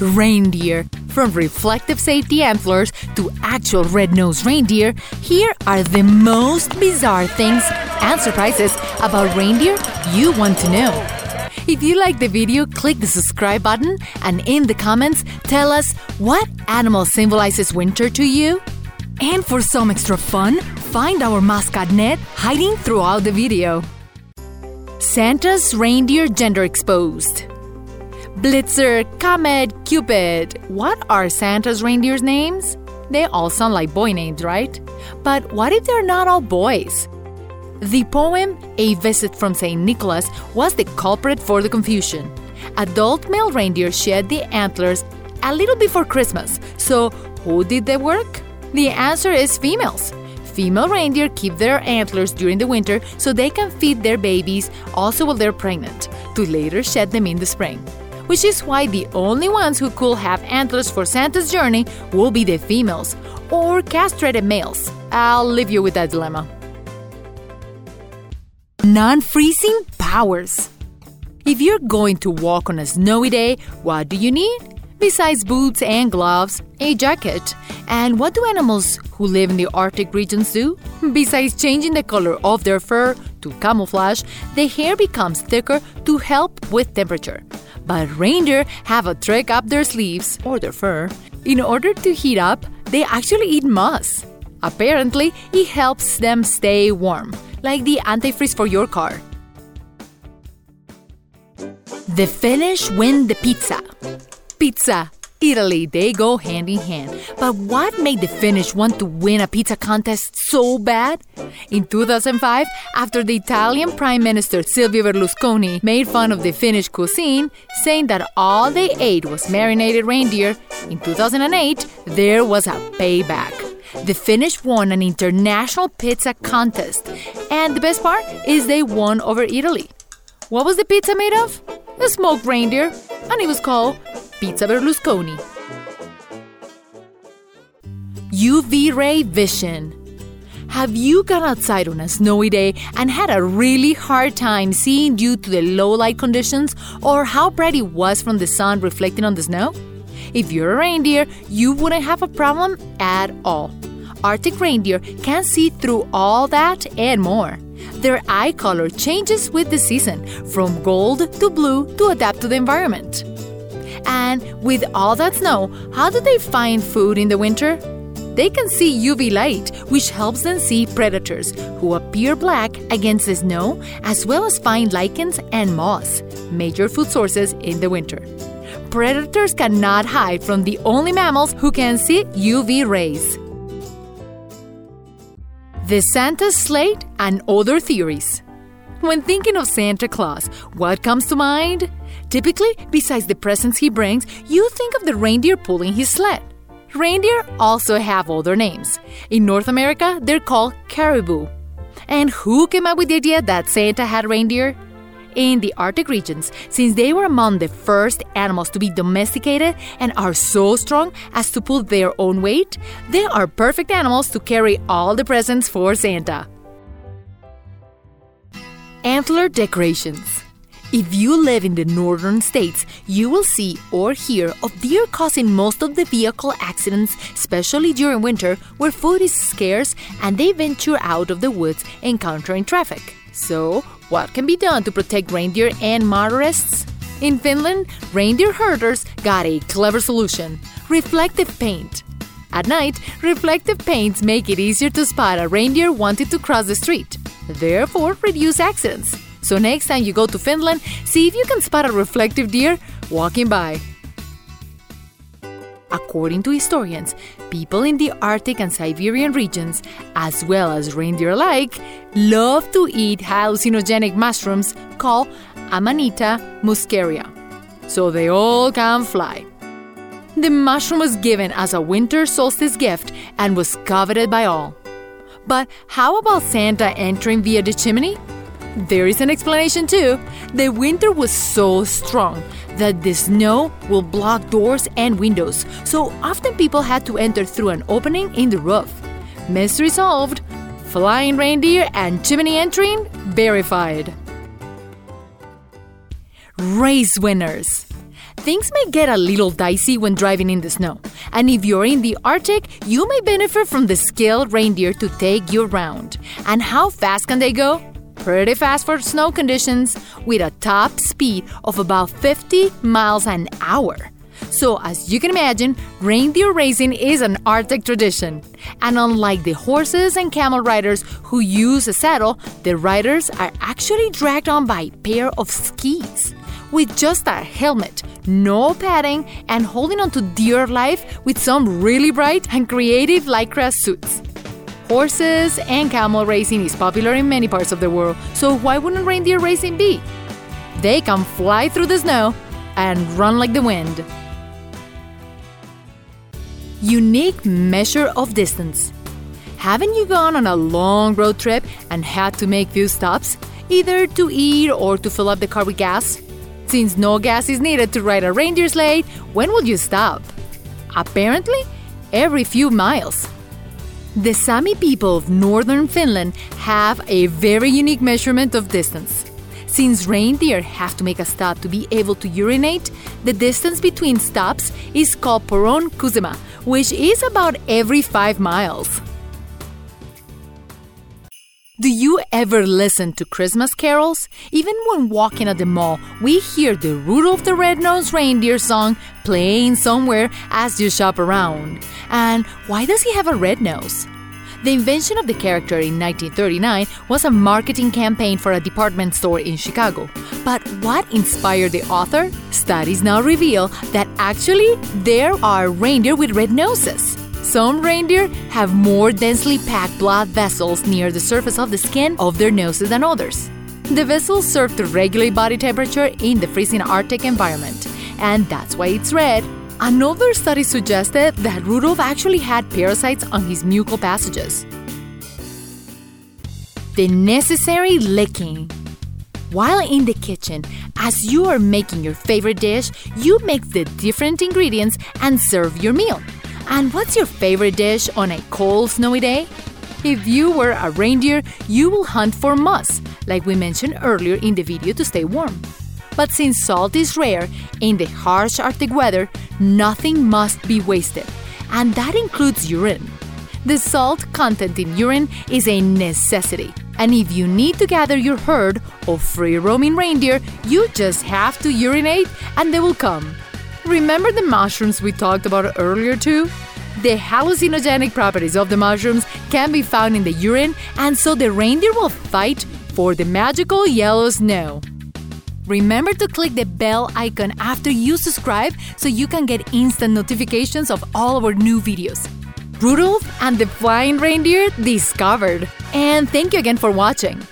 Reindeer. From reflective safety antlers to actual red nosed reindeer, here are the most bizarre things and surprises about reindeer you want to know. If you like the video, click the subscribe button and in the comments, tell us what animal symbolizes winter to you. And for some extra fun, find our mascot Ned hiding throughout the video. Santa's reindeer gender exposed. Blitzen, Comet, Cupid. What are Santa's reindeer's names? They all sound like boy names, right? But what if they're not all boys? The poem A Visit from St. Nicholas was the culprit for the confusion. Adult male reindeer shed the antlers a little before Christmas, so who did the work? The answer is females. Female reindeer keep their antlers during the winter so they can feed their babies also while they're pregnant, to later shed them in the spring. Which is why the only ones who could have antlers for Santa's journey will be the females or castrated males. I'll leave you with that dilemma. Non freezing powers. If you're going to walk on a snowy day, what do you need? Besides boots and gloves, a jacket. And what do animals who live in the Arctic regions do? Besides changing the color of their fur to camouflage, the hair becomes thicker to help with temperature. But reindeer have a trick up their sleeves or their fur. In order to heat up, they actually eat moss. Apparently, it helps them stay warm, like the antifreeze for your car. The Finnish win the pizza. Pizza, Italy, they go hand in hand. But what made the Finnish want to win a pizza contest so bad? In 2005, after the Italian Prime Minister Silvio Berlusconi made fun of the Finnish cuisine, saying that all they ate was marinated reindeer, in 2008, there was a payback. The Finnish won an international pizza contest, and the best part is they won over Italy. What was the pizza made of? A smoked reindeer, and it was called Pizza Berlusconi. UV ray vision. Have you gone outside on a snowy day and had a really hard time seeing due to the low light conditions or how bright it was from the sun reflecting on the snow? If you're a reindeer, you wouldn't have a problem at all. Arctic reindeer can see through all that and more. Their eye color changes with the season, from gold to blue to adapt to the environment. And with all that snow, how do they find food in the winter? They can see UV light, which helps them see predators who appear black against the snow, as well as find lichens and moss, major food sources in the winter. Predators cannot hide from the only mammals who can see UV rays. The Santa Slate and Other Theories. When thinking of Santa Claus, what comes to mind? Typically, besides the presents he brings, you think of the reindeer pulling his sled. Reindeer also have other names. In North America, they're called caribou. And who came up with the idea that Santa had reindeer? In the Arctic regions, since they were among the first animals to be domesticated and are so strong as to pull their own weight, they are perfect animals to carry all the presents for Santa. Antler decorations. If you live in the northern states, you will see or hear of deer causing most of the vehicle accidents, especially during winter where food is scarce and they venture out of the woods encountering traffic. So, what can be done to protect reindeer and motorists? In Finland, reindeer herders got a clever solution reflective paint. At night, reflective paints make it easier to spot a reindeer wanting to cross the street, therefore, reduce accidents. So next time you go to Finland, see if you can spot a reflective deer walking by. According to historians, people in the Arctic and Siberian regions, as well as reindeer alike, love to eat hallucinogenic mushrooms called Amanita muscaria. So they all can fly. The mushroom was given as a winter solstice gift and was coveted by all. But how about Santa entering via the chimney? There is an explanation too. The winter was so strong that the snow will block doors and windows, so often people had to enter through an opening in the roof. Mystery solved. Flying reindeer and chimney entering verified. Race winners. things may get a little dicey when driving in the snow. And if you're in the Arctic, you may benefit from the skilled reindeer to take you around. And how fast can they go? Pretty fast for snow conditions, with a top speed of about 50 miles an hour. So, as you can imagine, reindeer racing is an Arctic tradition. And unlike the horses and camel riders who use a saddle, the riders are actually dragged on by a pair of skis. With just a helmet, no padding, and holding on to dear life with some really bright and creative lycra suits. Horses and camel racing is popular in many parts of the world, so why wouldn't reindeer racing be? They can fly through the snow and run like the wind. Unique measure of distance. Haven't you gone on a long road trip and had to make few stops, either to eat or to fill up the car with gas? Since no gas is needed to ride a reindeer sleigh, when will you stop? Apparently, every few miles. The Sami people of northern Finland have a very unique measurement of distance. Since reindeer have to make a stop to be able to urinate, the distance between stops is called Poron Kusema, which is about every 5 miles. Do you ever listen to Christmas carols? Even when walking at the mall, we hear the Rudolph the Red-Nosed Reindeer song playing somewhere as you shop around. And why does he have a red nose? The invention of the character in 1939 was a marketing campaign for a department store in Chicago. But what inspired the author? Studies now reveal that actually there are reindeer with red noses. Some reindeer have more densely packed blood vessels near the surface of the skin of their noses than others. The vessels serve to regulate body temperature in the freezing Arctic environment, and that's why it's red. Another study suggested that Rudolph actually had parasites on his mucal passages. The necessary licking. While in the kitchen, as you are making your favorite dish, you mix the different ingredients and serve your meal. And what's your favorite dish on a cold, snowy day? If you were a reindeer, you will hunt for moss, like we mentioned earlier in the video to stay warm. But since salt is rare in the harsh Arctic weather, nothing must be wasted, and that includes urine. The salt content in urine is a necessity, and if you need to gather your herd of free roaming reindeer, you just have to urinate and they will come. Remember the mushrooms we talked about earlier, too? The hallucinogenic properties of the mushrooms can be found in the urine, and so the reindeer will fight for the magical yellow snow. Remember to click the bell icon after you subscribe so you can get instant notifications of all our new videos. Rudolph and the Flying Reindeer discovered. And thank you again for watching.